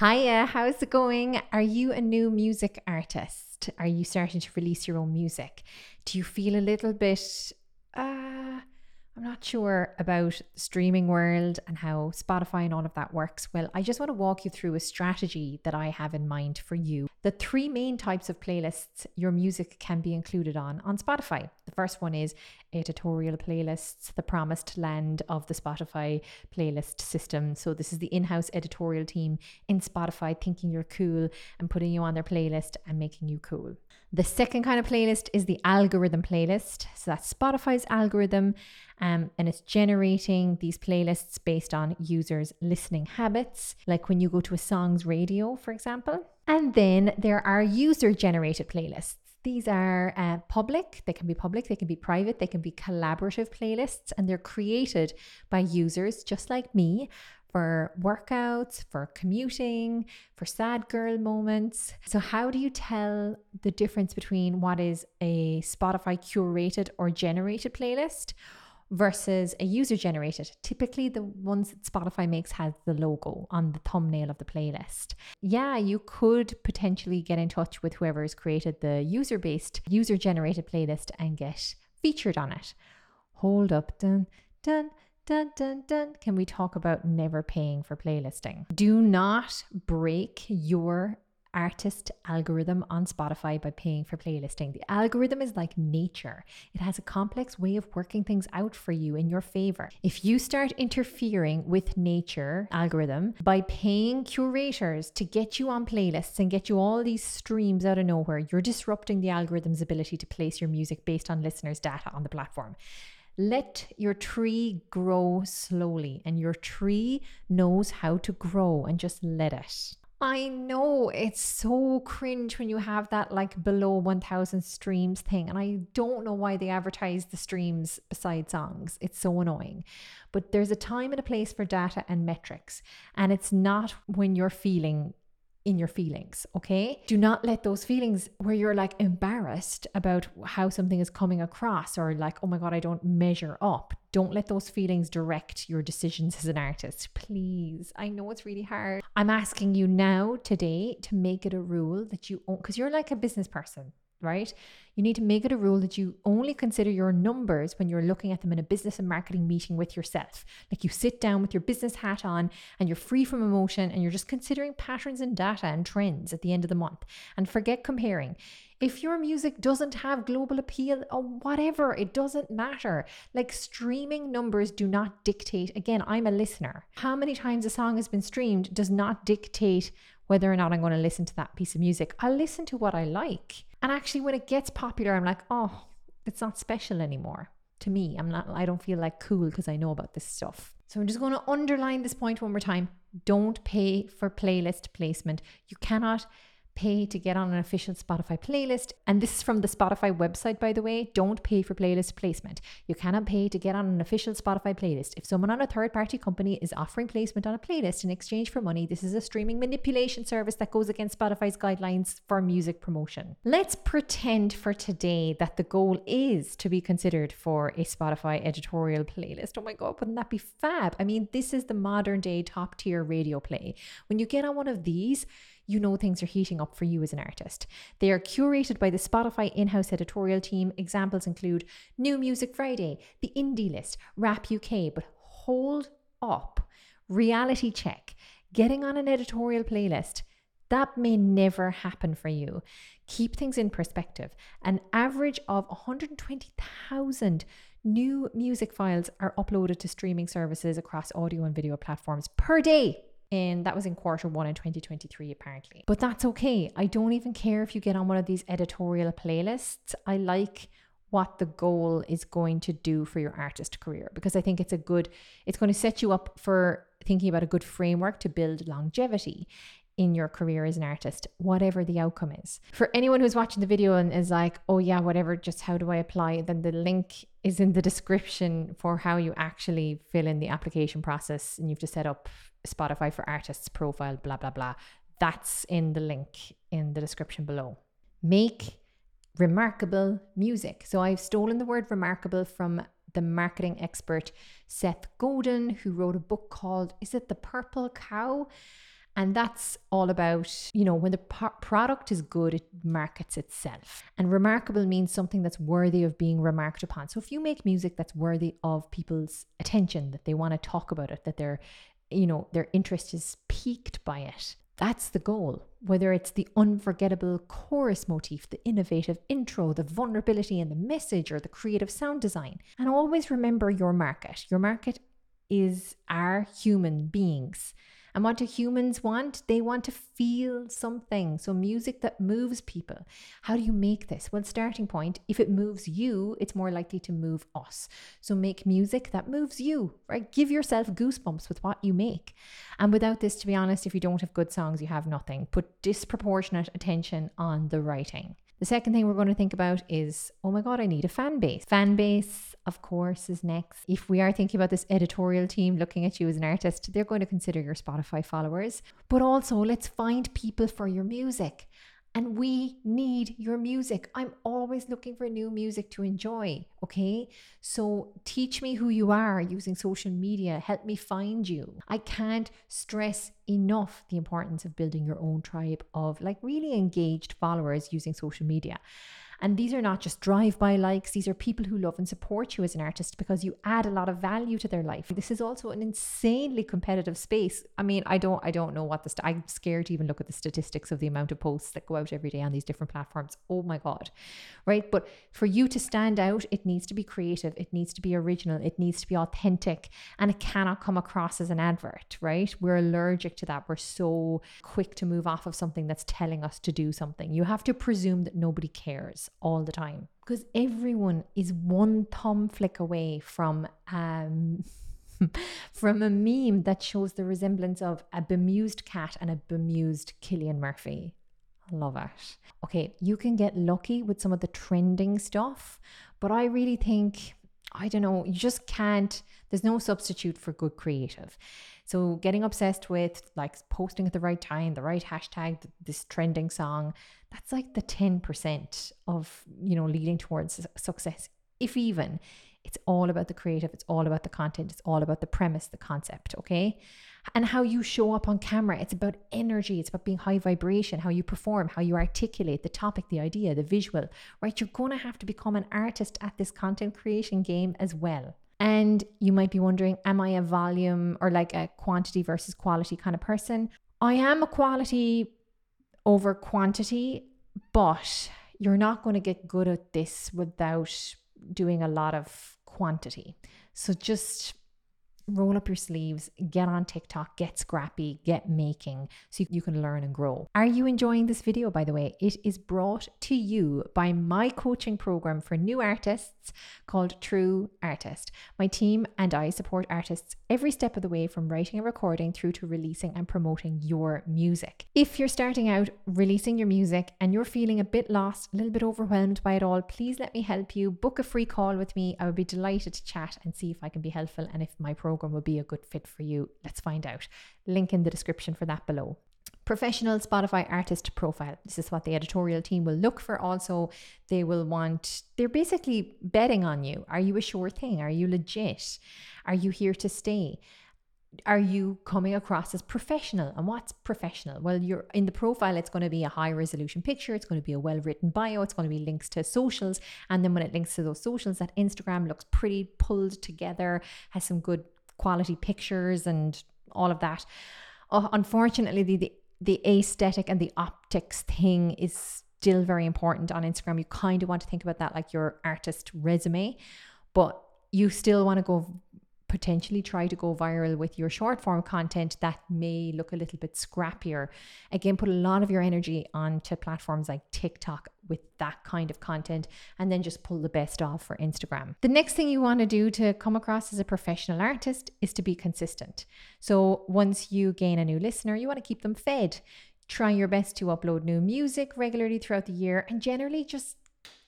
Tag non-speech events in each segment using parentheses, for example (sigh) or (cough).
Hiya, how's it going? Are you a new music artist? Are you starting to release your own music? Do you feel a little bit uh I'm not sure about streaming world and how Spotify and all of that works. Well, I just want to walk you through a strategy that I have in mind for you. The three main types of playlists your music can be included on on Spotify. The first one is editorial playlists, the promised land of the Spotify playlist system. So this is the in-house editorial team in Spotify thinking you're cool and putting you on their playlist and making you cool. The second kind of playlist is the algorithm playlist. So that's Spotify's algorithm um, and it's generating these playlists based on users' listening habits, like when you go to a song's radio, for example. And then there are user generated playlists. These are uh, public, they can be public, they can be private, they can be collaborative playlists, and they're created by users just like me for workouts, for commuting, for sad girl moments. So, how do you tell the difference between what is a Spotify curated or generated playlist? Versus a user generated. Typically, the ones that Spotify makes has the logo on the thumbnail of the playlist. Yeah, you could potentially get in touch with whoever has created the user based, user generated playlist and get featured on it. Hold up, dun, dun. Dun, dun, dun. Can we talk about never paying for playlisting? Do not break your artist algorithm on Spotify by paying for playlisting. The algorithm is like nature, it has a complex way of working things out for you in your favor. If you start interfering with nature algorithm by paying curators to get you on playlists and get you all these streams out of nowhere, you're disrupting the algorithm's ability to place your music based on listeners' data on the platform. Let your tree grow slowly, and your tree knows how to grow, and just let it. I know it's so cringe when you have that like below 1000 streams thing. And I don't know why they advertise the streams beside songs. It's so annoying. But there's a time and a place for data and metrics. And it's not when you're feeling in your feelings, okay? Do not let those feelings where you're like embarrassed about how something is coming across or like, oh my God, I don't measure up. Don't let those feelings direct your decisions as an artist, please. I know it's really hard. I'm asking you now today to make it a rule that you own, because you're like a business person, right? You need to make it a rule that you only consider your numbers when you're looking at them in a business and marketing meeting with yourself. Like you sit down with your business hat on and you're free from emotion and you're just considering patterns and data and trends at the end of the month and forget comparing. If your music doesn't have global appeal or whatever, it doesn't matter. Like streaming numbers do not dictate. Again, I'm a listener. How many times a song has been streamed does not dictate whether or not I'm going to listen to that piece of music. I'll listen to what I like. And actually, when it gets popular, I'm like, oh, it's not special anymore. To me, I'm not, I don't feel like cool because I know about this stuff. So I'm just going to underline this point one more time. Don't pay for playlist placement. You cannot pay to get on an official Spotify playlist. And this is from the Spotify website, by the way. Don't pay for playlist placement. You cannot pay to get on an official Spotify playlist. If someone on a third party company is offering placement on a playlist in exchange for money, this is a streaming manipulation service that goes against Spotify's guidelines for music promotion. Let's pretend for today that the goal is to be considered for a Spotify editorial playlist. Oh my God, wouldn't that be fab? I mean, this is the modern day top tier radio play. When you get on one of these, you know things are heating up for you as an artist. They are curated by the Spotify in house editorial team. Examples include New Music Friday, the Indie List, Rap UK, but hold up, reality check, getting on an editorial playlist. That may never happen for you. Keep things in perspective. An average of 120,000 new music files are uploaded to streaming services across audio and video platforms per day and that was in quarter one in 2023 apparently. But that's okay. I don't even care if you get on one of these editorial playlists. I like what the goal is going to do for your artist career because i think it's a good it's going to set you up for thinking about a good framework to build longevity in your career as an artist, whatever the outcome is. For anyone who's watching the video and is like, oh, yeah, whatever, just how do I apply? Then the link is in the description for how you actually fill in the application process and you have to set up Spotify for artists profile, blah, blah, blah. That's in the link in the description below. Make remarkable music. So I've stolen the word remarkable from the marketing expert Seth Godin, who wrote a book called, is it The Purple Cow? And that's all about, you know, when the po- product is good, it markets itself. And remarkable means something that's worthy of being remarked upon. So if you make music that's worthy of people's attention, that they want to talk about it, that their, you know, their interest is piqued by it, that's the goal. Whether it's the unforgettable chorus motif, the innovative intro, the vulnerability in the message, or the creative sound design. And always remember your market. Your market is our human beings. And what do humans want? They want to feel something. So, music that moves people. How do you make this? Well, starting point, if it moves you, it's more likely to move us. So, make music that moves you, right? Give yourself goosebumps with what you make. And without this, to be honest, if you don't have good songs, you have nothing. Put disproportionate attention on the writing. The second thing we're going to think about is oh my God, I need a fan base. Fan base, of course, is next. If we are thinking about this editorial team looking at you as an artist, they're going to consider your Spotify followers. But also, let's find people for your music. And we need your music. I'm always looking for new music to enjoy. Okay. So teach me who you are using social media. Help me find you. I can't stress enough the importance of building your own tribe of like really engaged followers using social media. And these are not just drive by likes, these are people who love and support you as an artist because you add a lot of value to their life. This is also an insanely competitive space. I mean, I don't I don't know what the st- I'm scared to even look at the statistics of the amount of posts that go out every day on these different platforms. Oh my god. Right? But for you to stand out, it needs to be creative, it needs to be original, it needs to be authentic, and it cannot come across as an advert, right? We're allergic to that. We're so quick to move off of something that's telling us to do something. You have to presume that nobody cares all the time because everyone is one thumb flick away from um (laughs) from a meme that shows the resemblance of a bemused cat and a bemused Cillian Murphy. Love it. Okay, you can get lucky with some of the trending stuff, but I really think I don't know, you just can't, there's no substitute for good creative. So getting obsessed with like posting at the right time, the right hashtag, this trending song, that's like the 10% of, you know, leading towards success, if even. It's all about the creative, it's all about the content, it's all about the premise, the concept, okay? And how you show up on camera. It's about energy, it's about being high vibration, how you perform, how you articulate the topic, the idea, the visual, right? You're to have to become an artist at this content creation game as well. And you might be wondering, am I a volume or like a quantity versus quality kind of person? I am a quality over quantity, but you're not going to get good at this without doing a lot of quantity. So just roll up your sleeves, get on TikTok, get scrappy, get making so you can learn and grow. Are you enjoying this video, by the way? It is brought to you by my coaching program for new artists called True Artist. My team and I support artists every step of the way from writing and recording through to releasing and promoting your music. If you're starting out releasing your music and you're feeling a bit lost, a little bit overwhelmed by it all, please let me help you. Book a free call with me. I would be delighted to chat and see if I can be helpful and if my program program will be a good fit for you. Let's find out. Link in the description for that below. Professional Spotify artist profile. This is what the editorial team will look for. Also, they will want, they're basically betting on you. Are you a sure thing? Are you legit? Are you here to stay? are you coming across as professional and what's professional well you're in the profile it's going to be a high resolution picture it's going to be a well written bio it's going to be links to socials and then when it links to those socials that instagram looks pretty pulled together has some good quality pictures and all of that. Uh, unfortunately, the, the the aesthetic and the optics thing is still very important on Instagram. You kind of want to think about that like your artist resume, but you still want to go potentially try to go viral with your short form content that may look a little bit scrappier. Again, put a lot of your energy onto platforms like TikTok with that kind of content and then just pull the best off for Instagram. The next thing you want to do to come across as a professional artist is to be consistent. So once you gain a new listener, you want to keep them fed. Try your best to upload new music regularly throughout the year and generally just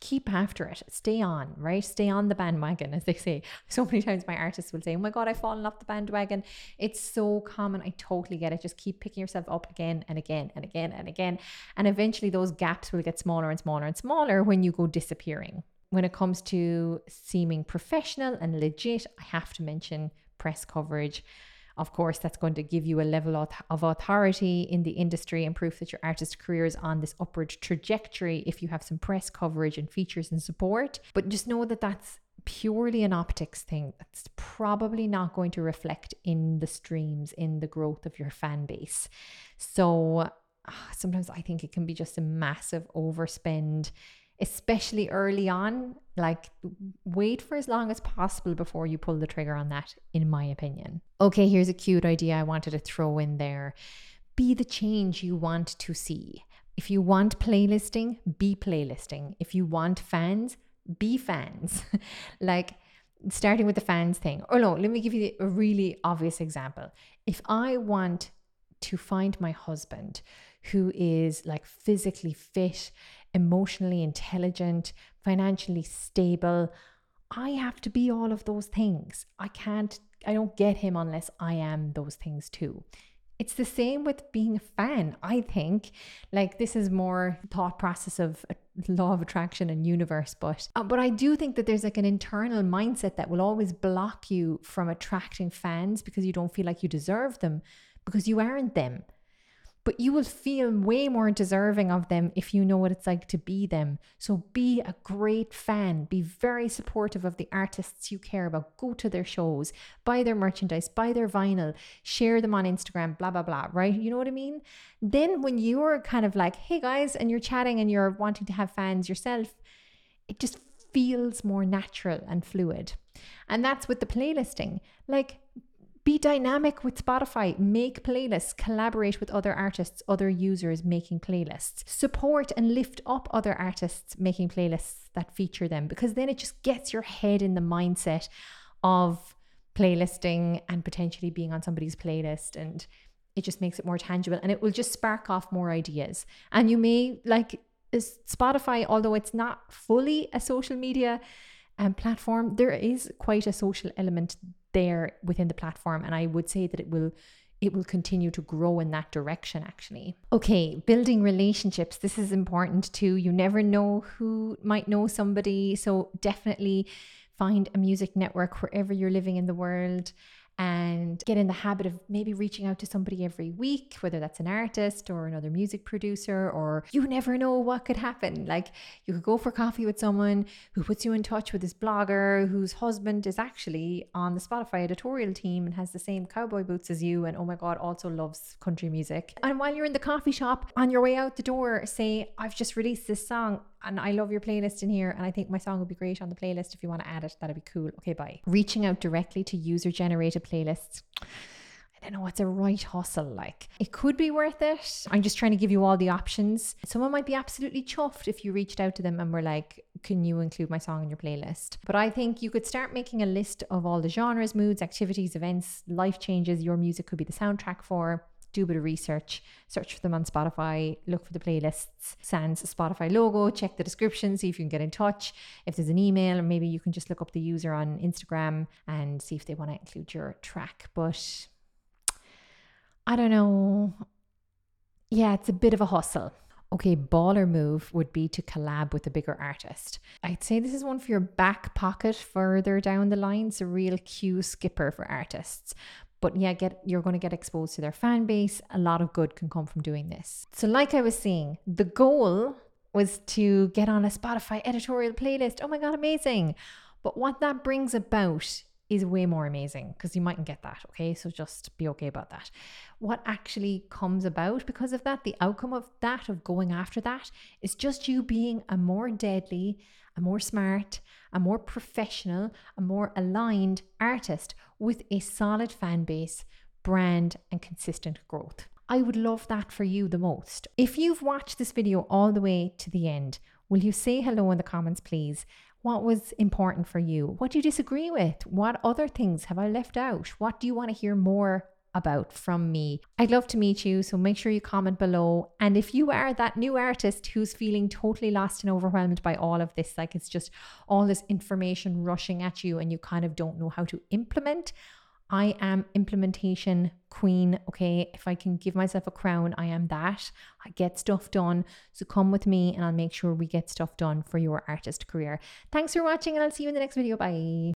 keep after it. Stay on, right? Stay on the bandwagon, as they say. (laughs) So many times my artists will say, Oh my God, I've fallen off the bandwagon. It's so common. I totally get it. Just keep picking yourself up again and again and again and again. And eventually those gaps will get smaller and smaller and smaller when you go disappearing. When it comes to seeming professional and legit, I have to mention press coverage Of course, that's going to give you a level of authority in the industry and proof that your artist career is on this upward trajectory if you have some press coverage and features and support. But just know that that's purely an optics thing. That's probably not going to reflect in the streams, in the growth of your fan base. So ah, sometimes I think it can be just a massive overspend especially early on. Like, wait for as long as possible before you pull the trigger on that, in my opinion. Okay, here's a cute idea I wanted to throw in there be the change you want to see. If you want playlisting, be playlisting. If you want fans, be fans. (laughs) like, starting with the fans thing. Or no, let me give you a really obvious example. If I want to find my husband who is like physically fit, emotionally intelligent, financially stable. I have to be all of those things. I can't, I don't get him unless I am those things too. It's the same with being a fan, I think. Like this is more thought process of law of attraction and universe, but uh, but I do think that there's like an internal mindset that will always block you from attracting fans because you don't feel like you deserve them because you aren't them but you will feel way more deserving of them if you know what it's like to be them. So be a great fan, be very supportive of the artists you care about, go to their shows, buy their merchandise, buy their vinyl, share them on Instagram, blah, blah, blah, right? You know what I mean? Then when you're kind of like, hey guys, and you're chatting and you're wanting to have fans yourself, it just feels more natural and fluid. And that's with the playlisting. Like, be dynamic with Spotify. Make playlists, collaborate with other artists, other users making playlists. Support and lift up other artists making playlists that feature them because then it just gets your head in the mindset of playlisting and potentially being on somebody's playlist and it just makes it more tangible and it will just spark off more ideas. And you may like Spotify, although it's not fully a social media um, platform, there is quite a social element there within the platform and i would say that it will it will continue to grow in that direction actually. Okay building relationships. This is important too. You never know who might know somebody so definitely find a music network wherever you're living in the world and get in the habit of maybe reaching out to somebody every week, whether that's an artist or another music producer, or you never know what could happen. Like you could go for coffee with someone who puts you in touch with this blogger whose husband is actually on the Spotify editorial team and has the same cowboy boots as you, and oh my God, also loves country music. And while you're in the coffee shop, on your way out the door, say, I've just released this song and I love your playlist in here and I think my song would be great on the playlist if you want to add it that'd be cool okay bye reaching out directly to user generated playlists I don't know what's a right hustle like. It could be worth it. I'm just trying to give you all the options. Someone might be absolutely chuffed if you reached out to them and were like, Can you include my song in your playlist? But I think you could start making a list of all the genres, moods, activities, events, life changes your music could be the soundtrack for do a bit of research, search for them on Spotify, look for the playlists, sans Spotify logo, check the description, see if you can get in touch. If there's an email, or maybe you can just look up the user on Instagram and see if they want to include your track. But I don't know. Yeah, it's a bit of a hustle. Okay, baller move would be to collab with a bigger artist. I'd say this is one for your back pocket further down the line. It's a real cue skipper for artists. But yeah, get you're going to get exposed to their fan base. A lot of good can come from doing this. So, like I was saying, the goal was to get on a Spotify editorial playlist. Oh my god, amazing! But what that brings about is way more amazing because you mightn't get that. Okay, so just be okay about that. What actually comes about because of that, the outcome of that, of going after that, is just you being a more deadly, a more smart, a more professional, a more aligned artist with a solid fan base, brand, and consistent growth. I would love that for you the most. If you've watched this video all the way to the end, will you say hello in the comments, please? What was important for you? What do you disagree with? What other things have I left out? What do you want to hear more about from me. I'd love to meet you, so make sure you comment below. And if you are that new artist who's feeling totally lost and overwhelmed by all of this, like it's just all this information rushing at you and you kind of don't know how to implement, I am implementation queen. Okay. If I can give myself a crown, I am that. I get stuff done. So come with me and I'll make sure we get stuff done for your artist career. Thanks for watching and I'll see you in the next video. Bye.